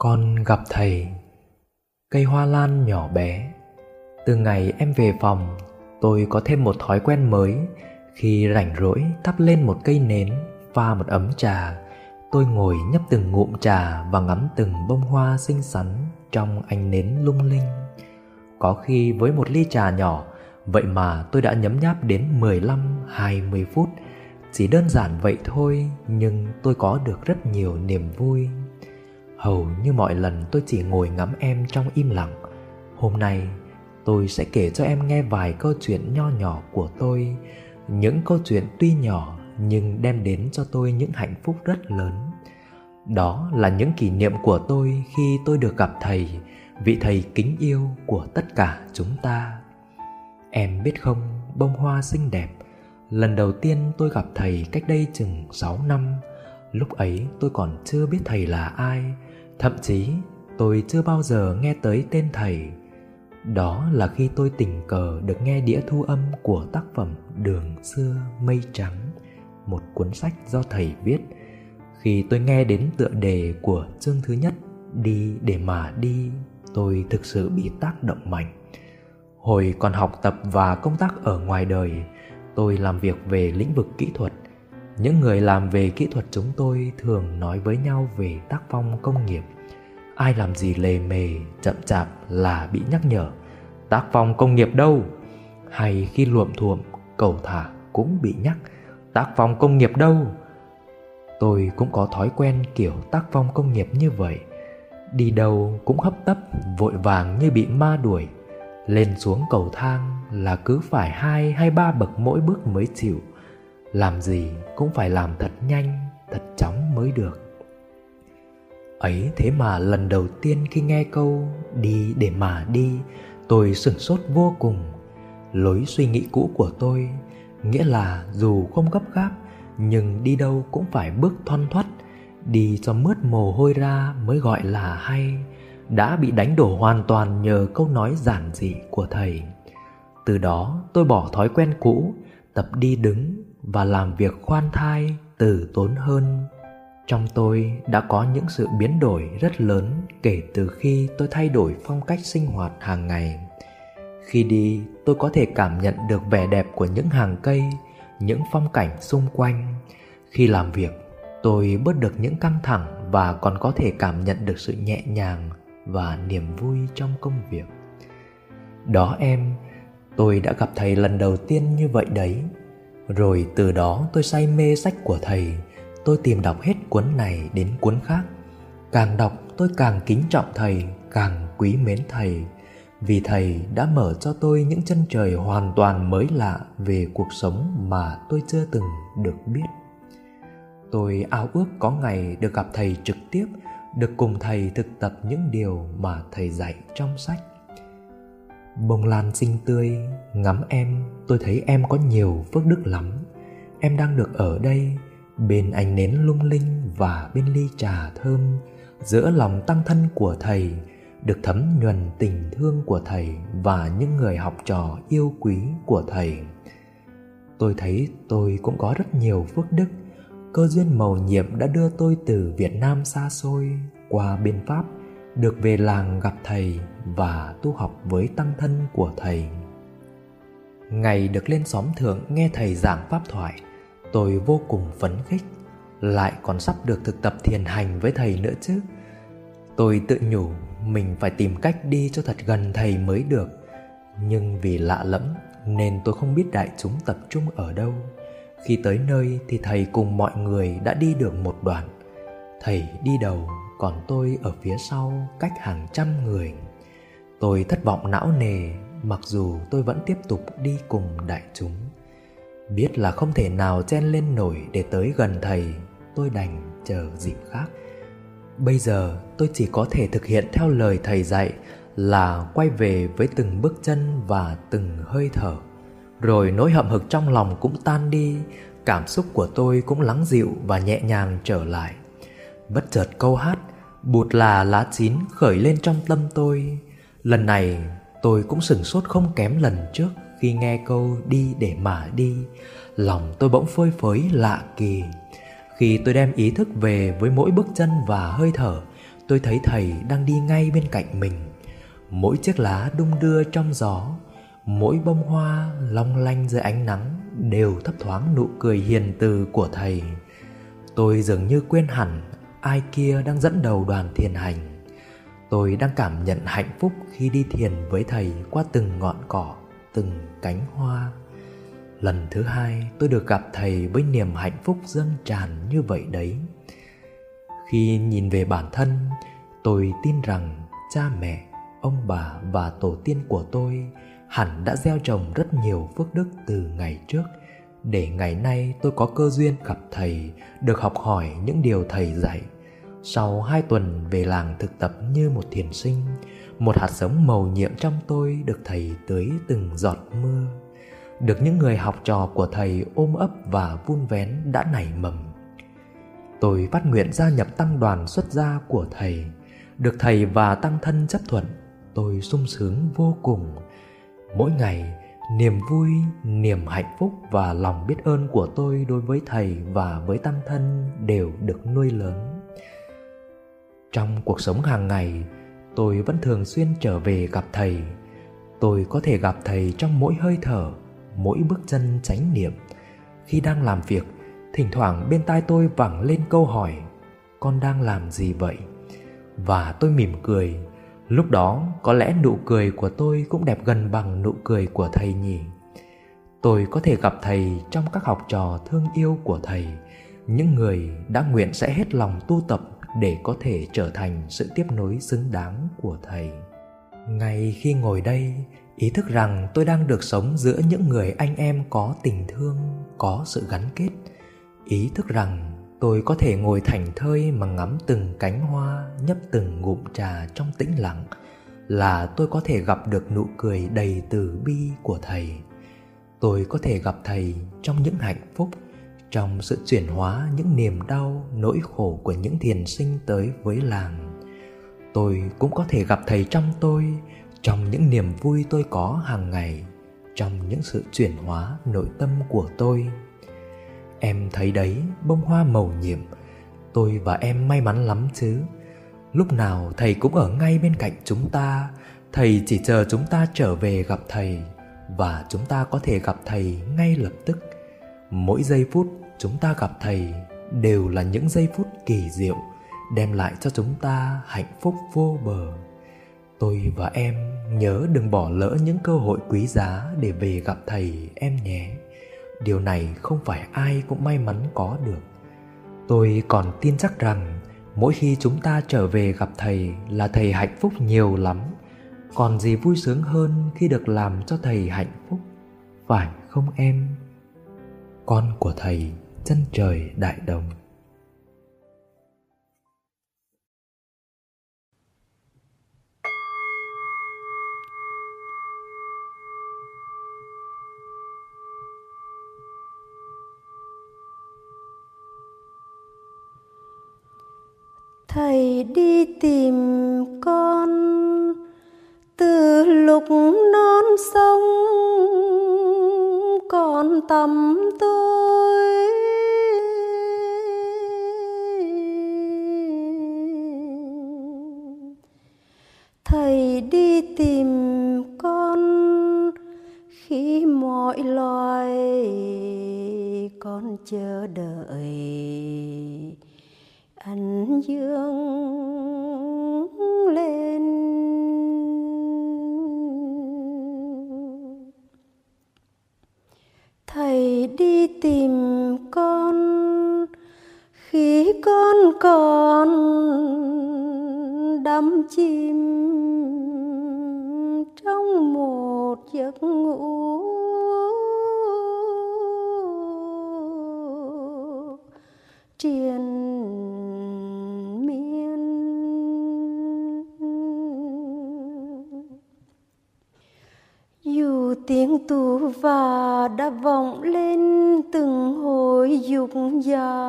Con gặp thầy. Cây hoa lan nhỏ bé. Từ ngày em về phòng, Tôi có thêm một thói quen mới. Khi rảnh rỗi, thắp lên một cây nến, Pha một ấm trà. Tôi ngồi nhấp từng ngụm trà Và ngắm từng bông hoa xinh xắn Trong ánh nến lung linh. Có khi với một ly trà nhỏ, Vậy mà tôi đã nhấm nháp đến 15-20 phút. Chỉ đơn giản vậy thôi, Nhưng tôi có được rất nhiều niềm vui. Hầu như mọi lần tôi chỉ ngồi ngắm em trong im lặng. Hôm nay tôi sẽ kể cho em nghe vài câu chuyện nho nhỏ của tôi. Những câu chuyện tuy nhỏ nhưng đem đến cho tôi những hạnh phúc rất lớn. Đó là những kỷ niệm của tôi khi tôi được gặp thầy Vị thầy kính yêu của tất cả chúng ta. Em biết không, bông hoa xinh đẹp. Lần đầu tiên tôi gặp thầy cách đây chừng 6 năm. Lúc ấy tôi còn chưa biết thầy là ai. Thậm chí, tôi chưa bao giờ nghe tới tên thầy. Đó là khi tôi tình cờ được nghe đĩa thu âm của tác phẩm Đường xưa mây trắng, Một cuốn sách do thầy viết. Khi tôi nghe đến tựa đề của chương thứ nhất, Đi để mà đi, Tôi thực sự bị tác động mạnh. Hồi còn học tập và công tác ở ngoài đời, Tôi làm việc về lĩnh vực kỹ thuật những người làm về kỹ thuật chúng tôi thường nói với nhau về tác phong công nghiệp. Ai làm gì lề mề, chậm chạp là bị nhắc nhở. Tác phong công nghiệp đâu? Hay khi luộm thuộm, cầu thả cũng bị nhắc. Tác phong công nghiệp đâu? Tôi cũng có thói quen kiểu tác phong công nghiệp như vậy. Đi đâu cũng hấp tấp, vội vàng như bị ma đuổi. Lên xuống cầu thang là cứ phải hai hay ba bậc mỗi bước mới chịu làm gì cũng phải làm thật nhanh, thật chóng mới được. Ấy thế mà lần đầu tiên khi nghe câu đi để mà đi tôi sửng sốt vô cùng. Lối suy nghĩ cũ của tôi, nghĩa là dù không gấp gáp, nhưng đi đâu cũng phải bước thoăn thoắt, đi cho mướt mồ hôi ra mới gọi là hay, đã bị đánh đổ hoàn toàn nhờ câu nói giản dị của thầy. Từ đó tôi bỏ thói quen cũ, tập đi đứng và làm việc khoan thai, từ tốn hơn. Trong tôi đã có những sự biến đổi rất lớn kể từ khi tôi thay đổi phong cách sinh hoạt hàng ngày. Khi đi, tôi có thể cảm nhận được vẻ đẹp của những hàng cây, những phong cảnh xung quanh. Khi làm việc, tôi bớt được những căng thẳng và còn có thể cảm nhận được sự nhẹ nhàng và niềm vui trong công việc. Đó em, tôi đã gặp thầy lần đầu tiên như vậy đấy rồi từ đó tôi say mê sách của thầy. Tôi tìm đọc hết cuốn này đến cuốn khác. Càng đọc, tôi càng kính trọng thầy, Càng quý mến thầy. Vì thầy đã mở cho tôi những chân trời hoàn toàn mới lạ Về cuộc sống mà tôi chưa từng được biết. Tôi ao ước có ngày được gặp thầy trực tiếp, Được cùng thầy thực tập những điều mà thầy dạy trong sách. Bông lan xinh tươi, ngắm em, tôi thấy em có nhiều phước đức lắm. Em đang được ở đây, bên ánh nến lung linh và bên ly trà thơm, giữa lòng tăng thân của thầy, được thấm nhuần tình thương của thầy và những người học trò yêu quý của thầy. Tôi thấy tôi cũng có rất nhiều phước đức, cơ duyên mầu nhiệm đã đưa tôi từ Việt Nam xa xôi qua bên Pháp được về làng gặp thầy và tu học với tăng thân của thầy. Ngày được lên xóm thượng nghe thầy giảng pháp thoại, tôi vô cùng phấn khích, lại còn sắp được thực tập thiền hành với thầy nữa chứ. Tôi tự nhủ mình phải tìm cách đi cho thật gần thầy mới được, nhưng vì lạ lẫm nên tôi không biết đại chúng tập trung ở đâu. Khi tới nơi thì thầy cùng mọi người đã đi được một đoạn. Thầy đi đầu còn tôi ở phía sau cách hàng trăm người. Tôi thất vọng não nề, mặc dù tôi vẫn tiếp tục đi cùng đại chúng. Biết là không thể nào chen lên nổi để tới gần thầy, tôi đành chờ dịp khác. Bây giờ tôi chỉ có thể thực hiện theo lời thầy dạy là quay về với từng bước chân và từng hơi thở. Rồi nỗi hậm hực trong lòng cũng tan đi, cảm xúc của tôi cũng lắng dịu và nhẹ nhàng trở lại. Bất chợt câu hát bụt là lá chín khởi lên trong tâm tôi. Lần này, tôi cũng sửng sốt không kém lần trước khi nghe câu đi để mà đi. Lòng tôi bỗng phơi phới, lạ kỳ. Khi tôi đem ý thức về với mỗi bước chân và hơi thở, tôi thấy thầy đang đi ngay bên cạnh mình. Mỗi chiếc lá đung đưa trong gió, mỗi bông hoa long lanh dưới ánh nắng đều thấp thoáng nụ cười hiền từ của thầy. Tôi dường như quên hẳn ai kia đang dẫn đầu đoàn thiền hành? Tôi đang cảm nhận hạnh phúc khi đi thiền với thầy qua từng ngọn cỏ, từng cánh hoa. Lần thứ hai, tôi được gặp thầy với niềm hạnh phúc dâng tràn như vậy đấy. Khi nhìn về bản thân, tôi tin rằng cha mẹ, ông bà và tổ tiên của tôi hẳn đã gieo trồng rất nhiều phước đức từ ngày trước để ngày nay tôi có cơ duyên gặp thầy, được học hỏi những điều thầy dạy. Sau hai tuần về làng thực tập như một thiền sinh, một hạt giống màu nhiệm trong tôi được thầy tưới từng giọt mưa. Được những người học trò của thầy ôm ấp và vun vén đã nảy mầm. Tôi phát nguyện gia nhập tăng đoàn xuất gia của thầy. Được thầy và tăng thân chấp thuận, tôi sung sướng vô cùng. Mỗi ngày niềm vui, niềm hạnh phúc và lòng biết ơn của tôi đối với thầy và với tăng thân đều được nuôi lớn. Trong cuộc sống hàng ngày, tôi vẫn thường xuyên trở về gặp thầy. Tôi có thể gặp thầy trong mỗi hơi thở, mỗi bước chân chánh niệm. Khi đang làm việc, thỉnh thoảng bên tai tôi vẳng lên câu hỏi, con đang làm gì vậy? Và tôi mỉm cười lúc đó, có lẽ nụ cười của tôi cũng đẹp gần bằng nụ cười của thầy nhỉ. Tôi có thể gặp thầy trong các học trò thương yêu của thầy. Những người đã nguyện sẽ hết lòng tu tập để có thể trở thành sự tiếp nối xứng đáng của thầy. Ngay khi ngồi đây, ý thức rằng tôi đang được sống giữa những người anh em có tình thương, có sự gắn kết. Ý thức rằng tôi có thể ngồi thảnh thơi mà ngắm từng cánh hoa, nhấp từng ngụm trà trong tĩnh lặng, là tôi có thể gặp được nụ cười đầy từ bi của thầy. Tôi có thể gặp thầy trong những hạnh phúc, trong sự chuyển hóa những niềm đau, nỗi khổ của những thiền sinh tới với làng. Tôi cũng có thể gặp thầy trong tôi, trong những niềm vui tôi có hàng ngày, trong những sự chuyển hóa nội tâm của tôi em thấy đấy, bông hoa màu nhiệm. Tôi và em may mắn lắm chứ. Lúc nào thầy cũng ở ngay bên cạnh chúng ta. Thầy chỉ chờ chúng ta trở về gặp thầy, và chúng ta có thể gặp thầy ngay lập tức. Mỗi giây phút chúng ta gặp thầy đều là những giây phút kỳ diệu, đem lại cho chúng ta hạnh phúc vô bờ. Tôi và em nhớ đừng bỏ lỡ những cơ hội quý giá để về gặp thầy, em nhé điều này không phải ai cũng may mắn có được. Tôi còn tin chắc rằng mỗi khi chúng ta trở về gặp thầy là thầy hạnh phúc nhiều lắm. Còn gì vui sướng hơn khi được làm cho thầy hạnh phúc, phải không em? Con của thầy, chân trời đại đồng. Thầy đi tìm con. Từ lúc non sông con tâm giấc ngủ. Triền tiếng tù và đã vọng lên từng hồi dục dài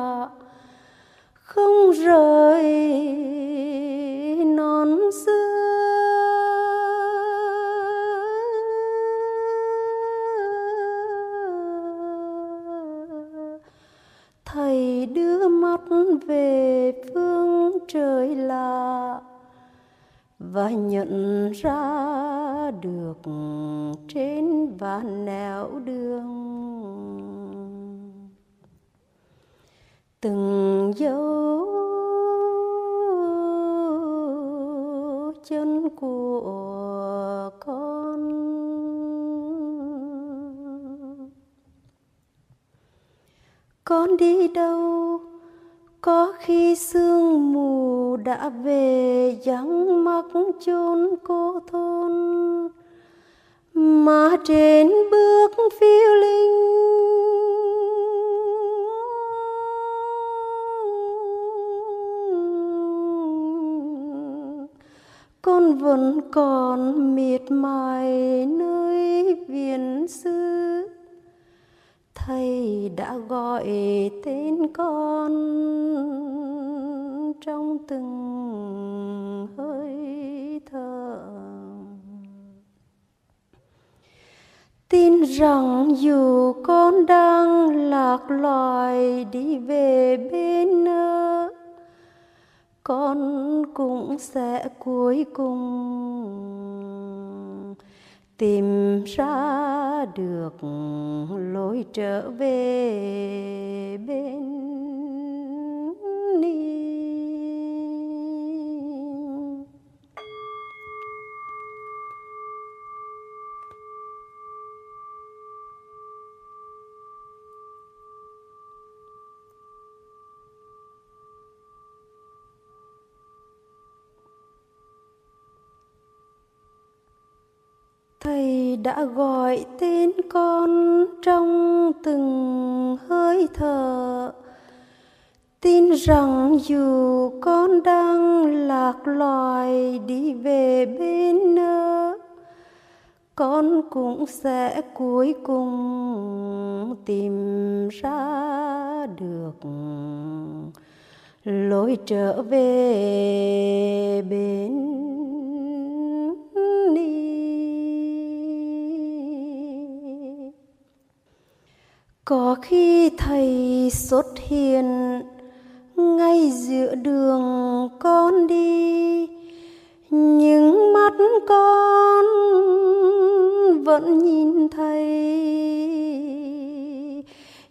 chân của con. Con đi đâu? Có khi sương mù đã về, vắng mắc chốn cô thôn. Mà trên bước phiêu linh con vẫn còn miệt mài nơi viện xứ. Thầy đã gọi tên con trong từng hơi thở. Tin rằng dù con đang lạc loài đi về bên nơi con cũng sẽ cuối cùng tìm ra được lối trở về bên ni. Thầy đã gọi tên con trong từng hơi thở. Tin rằng dù con đang lạc loài đi về bên nơi con cũng sẽ cuối cùng tìm ra được lối trở về bên có khi thầy xuất hiện, ngay giữa đường con đi. Những mắt con vẫn nhìn thầy,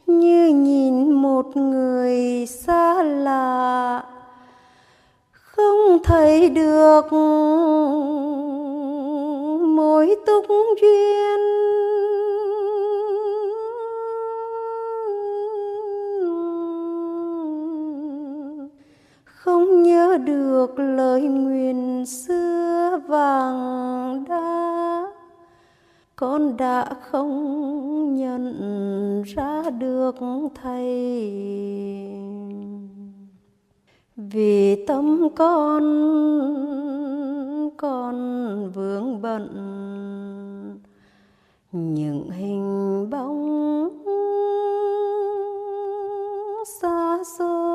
như nhìn một người xa lạ. Không thấy được mối túc duyên. Nhớ được lời nguyện xưa vàng đã. Con đã không nhận ra được thầy. Vì tâm con con vướng bận. Những hình bóng xa xôi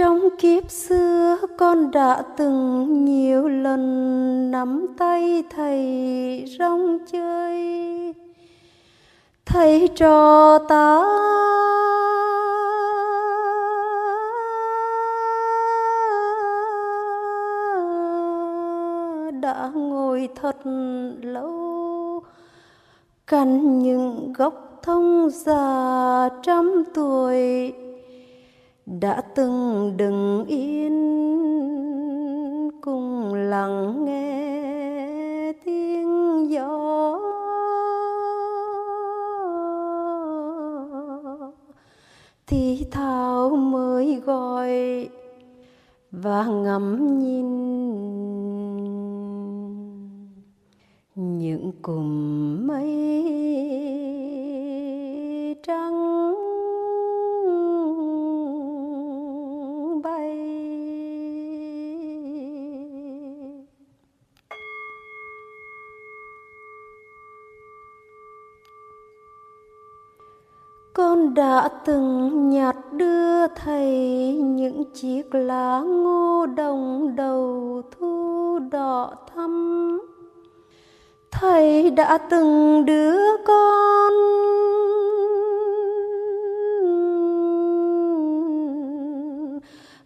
trong kiếp xưa, con đã từng nhiều lần nắm tay thầy rong chơi. Thầy trò ta. Đã ngồi thật lâu, cạnh những gốc thông già trăm tuổi đã từng đừng yên, cùng lặng nghe tiếng gió. Thì thào mới gọi và ngắm nhìn. Những cùm mây con đã từng nhặt đưa thầy những chiếc lá ngô đồng đầu thu đỏ thắm. Thầy đã từng đưa con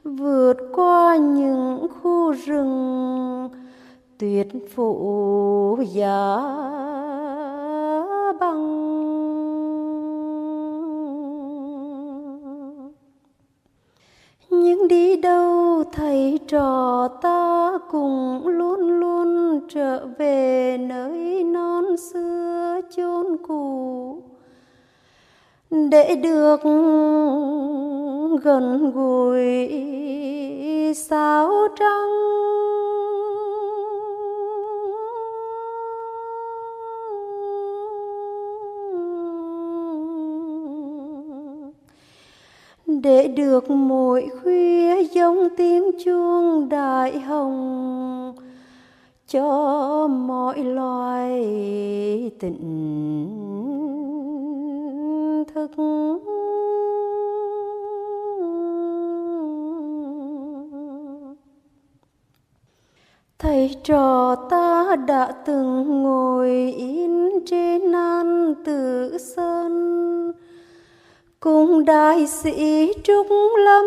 vượt qua những khu rừng tuyệt phụ giá cũng cùng luôn luôn trở về nơi non xưa chôn cũ. Để được gần gũi, sao trăng để được mỗi khuya giống tiếng chuông đại hồng. Cho mọi loài tịnh thức. Thầy trò ta đã từng ngồi in trên nan Tử sơn cùng đại sĩ trúc lâm.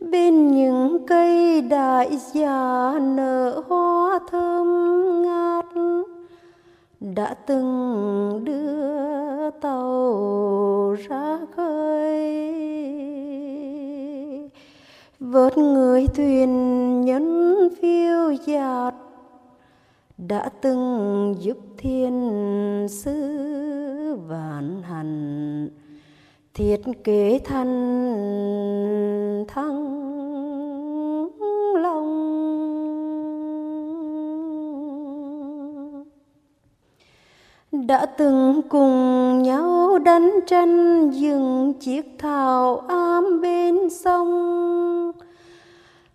Bên những cây đại già nở hoa thơm ngát, đã từng đưa tàu ra khơi. Vớt người thuyền nhân phiêu dạt đã từng giúp thiên sứ vạn hành thiết kế thân thăng long. Đã từng cùng nhau đánh tranh dừng chiếc thảo am bên sông,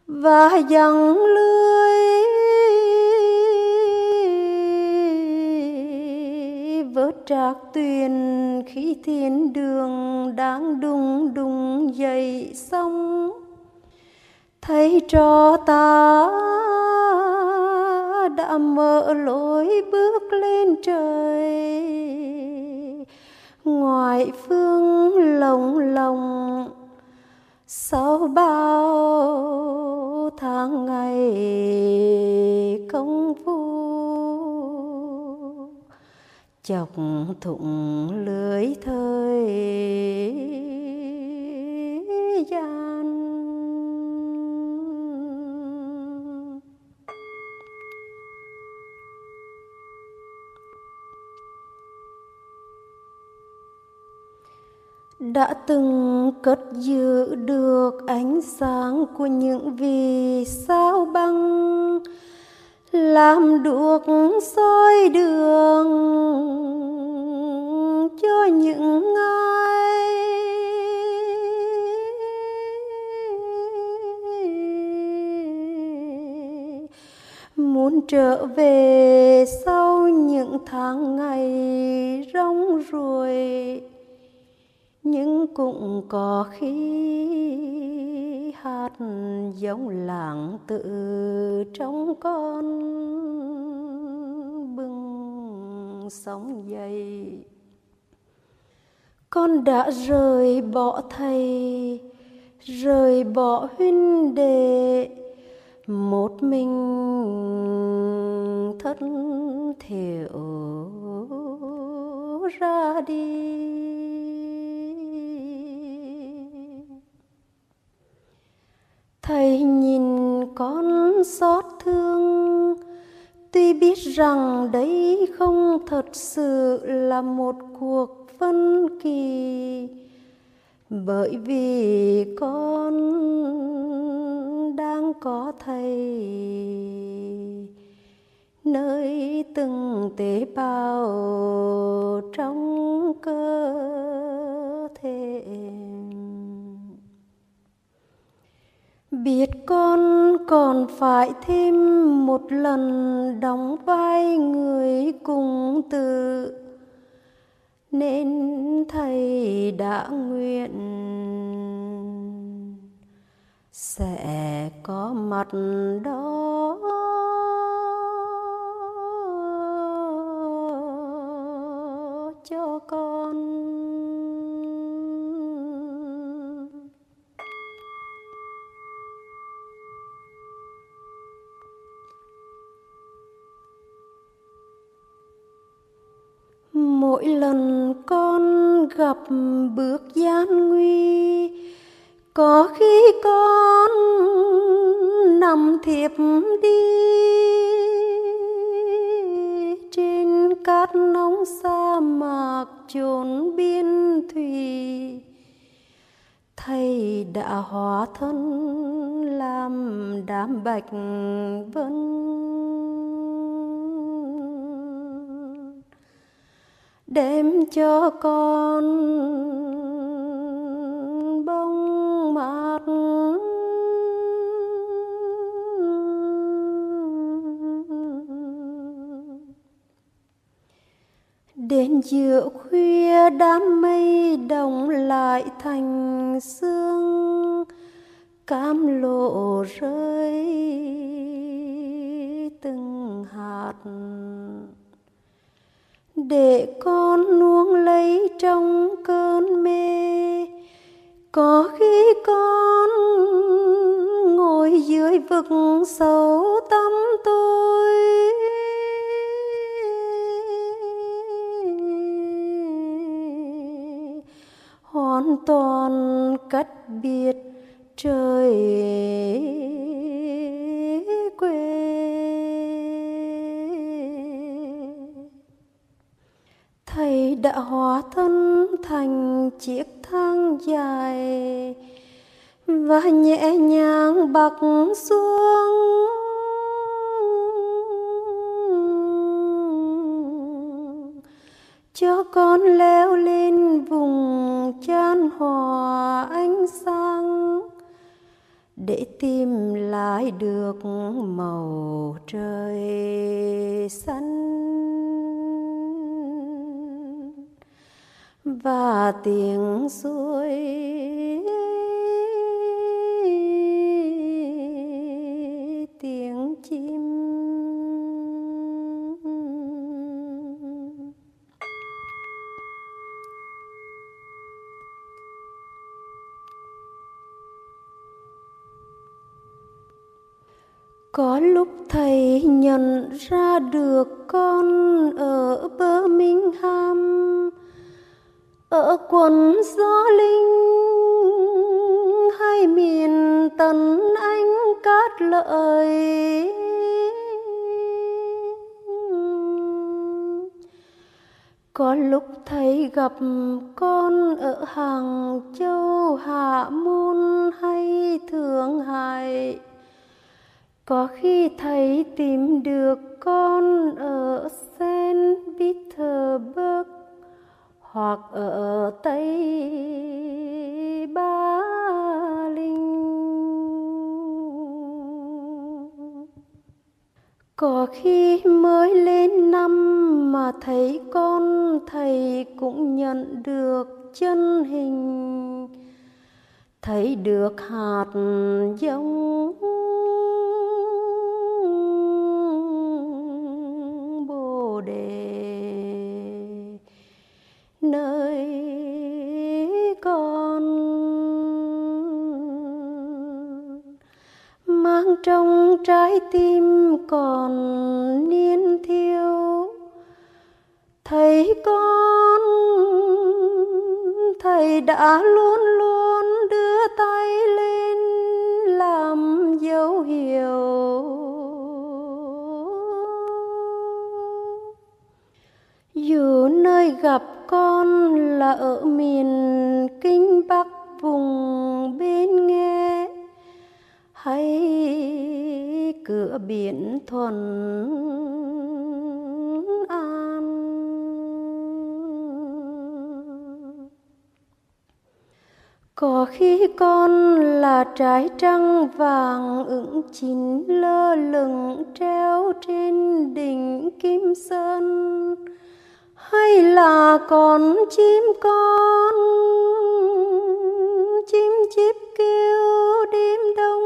và dặn lưới trạc tuyền khi thiên đường đang đùng đùng dậy sông thấy cho ta đã mở lối bước lên trời. Ngoài phương lồng lồng, sau bao tháng ngày công chọc thụng lưới thời gian. Đã từng cất giữ được ánh sáng của những vì sao băng làm đuốc soi đường cho những ai muốn trở về sau những tháng ngày rong ruổi nhưng cũng có khi hát, giống làng tự trong con, bừng sóng dậy. Con đã rời bỏ thầy, rời bỏ huynh đệ, một mình thất thiểu ra đi. Thầy nhìn con xót thương, tuy biết rằng đấy không thật sự là một cuộc phân kỳ. Bởi vì con đang có thầy, nơi từng tế bào trong cơ thể. Biết con còn phải thêm một lần đóng vai người cùng tự nên thầy đã nguyện sẽ có mặt đó. Bước gian nguy. Có khi con nằm thiệp đi trên cát nóng sa mạc chốn biên thùy, thầy đã hóa thân làm đám bạch vân. Đem cho con bông mát. Đến giữa khuya đám mây đồng lại thành sương cam lộ rơi từng hạt để con nuông lấy trong cơn mê. Có khi con ngồi dưới vực sâu tâm tôi. Hoàn toàn cách biệt trời nhàng xuống. Cho con leo lên vùng chan hòa ánh sáng, để tìm lại được màu trời xanh. Và tiếng suối có lúc thầy nhận ra được con ở Birmingham ở quần gió linh. Hay miền tần anh cát lợi. Có lúc thầy gặp con ở hàng châu, hạ môn hay thượng hải có khi thấy tìm được con ở Sen Petersburg hoặc ở Tây Ba Linh. Có khi mới lên năm mà thấy con thầy cũng nhận được chân hình, thấy được hạt giống đã luôn luôn đưa tay lên làm dấu hiệu. Dù nơi gặp con là ở miền kinh bắc, vùng bên nghe, hay cửa biển thuần có khi con là trái trăng vàng ửng chín lơ lửng treo trên đỉnh kim sơn. Hay là con chim con, chim chip kêu đêm đông.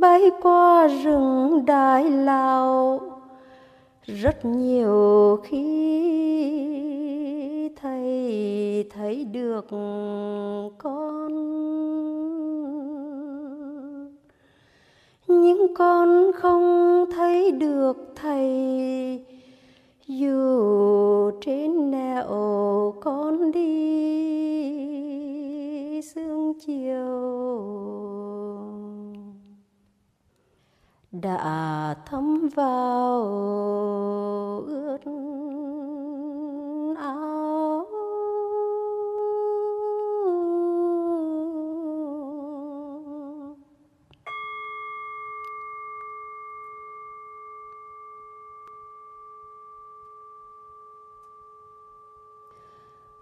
Bay qua rừng đại lào rất nhiều khi thầy, thấy được con. Nhưng con không thấy được thầy. Dù trên nẻo con đi, sương chiều đã thấm vào ướt áo.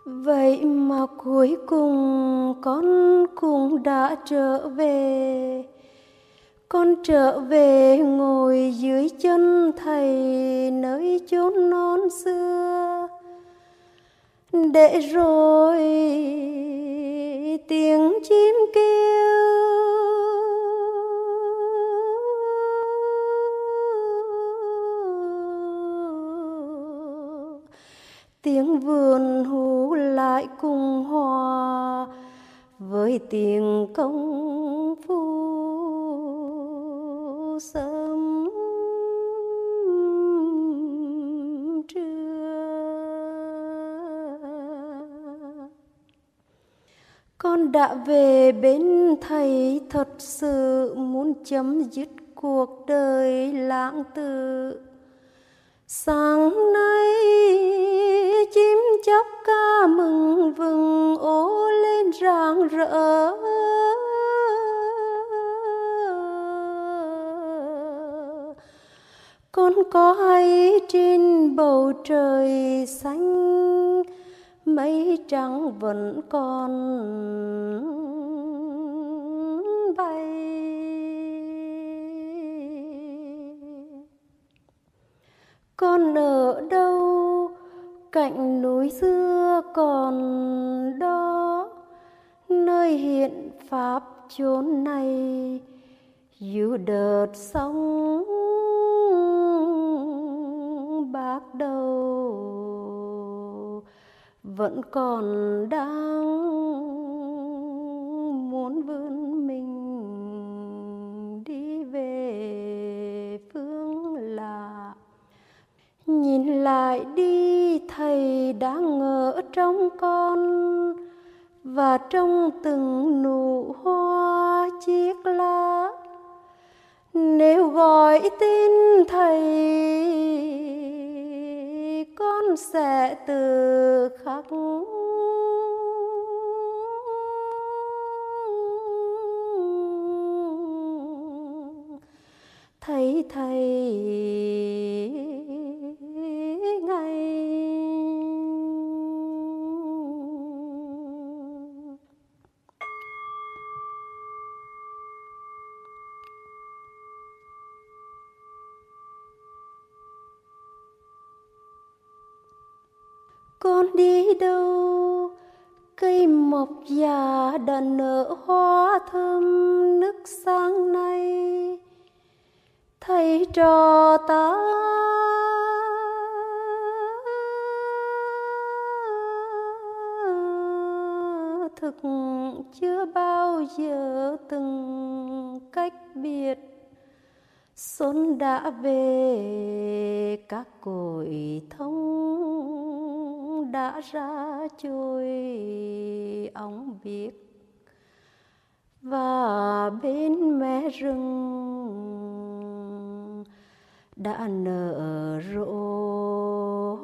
Vậy mà cuối cùng con cũng đã trở về con trở về ngồi dưới chân thầy nơi chốn non xưa. Để rồi tiếng chim kêu. Tiếng vườn hú lại cùng hòa với tiếng công phu sớm trưa. Con đã về bên thầy thật sự muốn chấm dứt cuộc đời lãng tử. Sáng nay chim chóc ca mừng vừng ố lên rạng rỡ. Con có hay trên bầu trời xanh? Mây trắng vẫn còn bay. Con ở đâu? Cạnh núi xưa còn đó. Nơi hiện pháp chốn này dù đợt sóng bắt đầu. Vẫn còn đang muốn vươn mình đi về phương lạ. Nhìn lại đi, thầy đã ngỡ trong con và trong từng nụ hoa chiếc lá. Nếu gọi tên thầy sẽ từ khắc biệt xuân đã về, các cội thông đã ra trôi ông biết. Và bên mé rừng đã nở rộ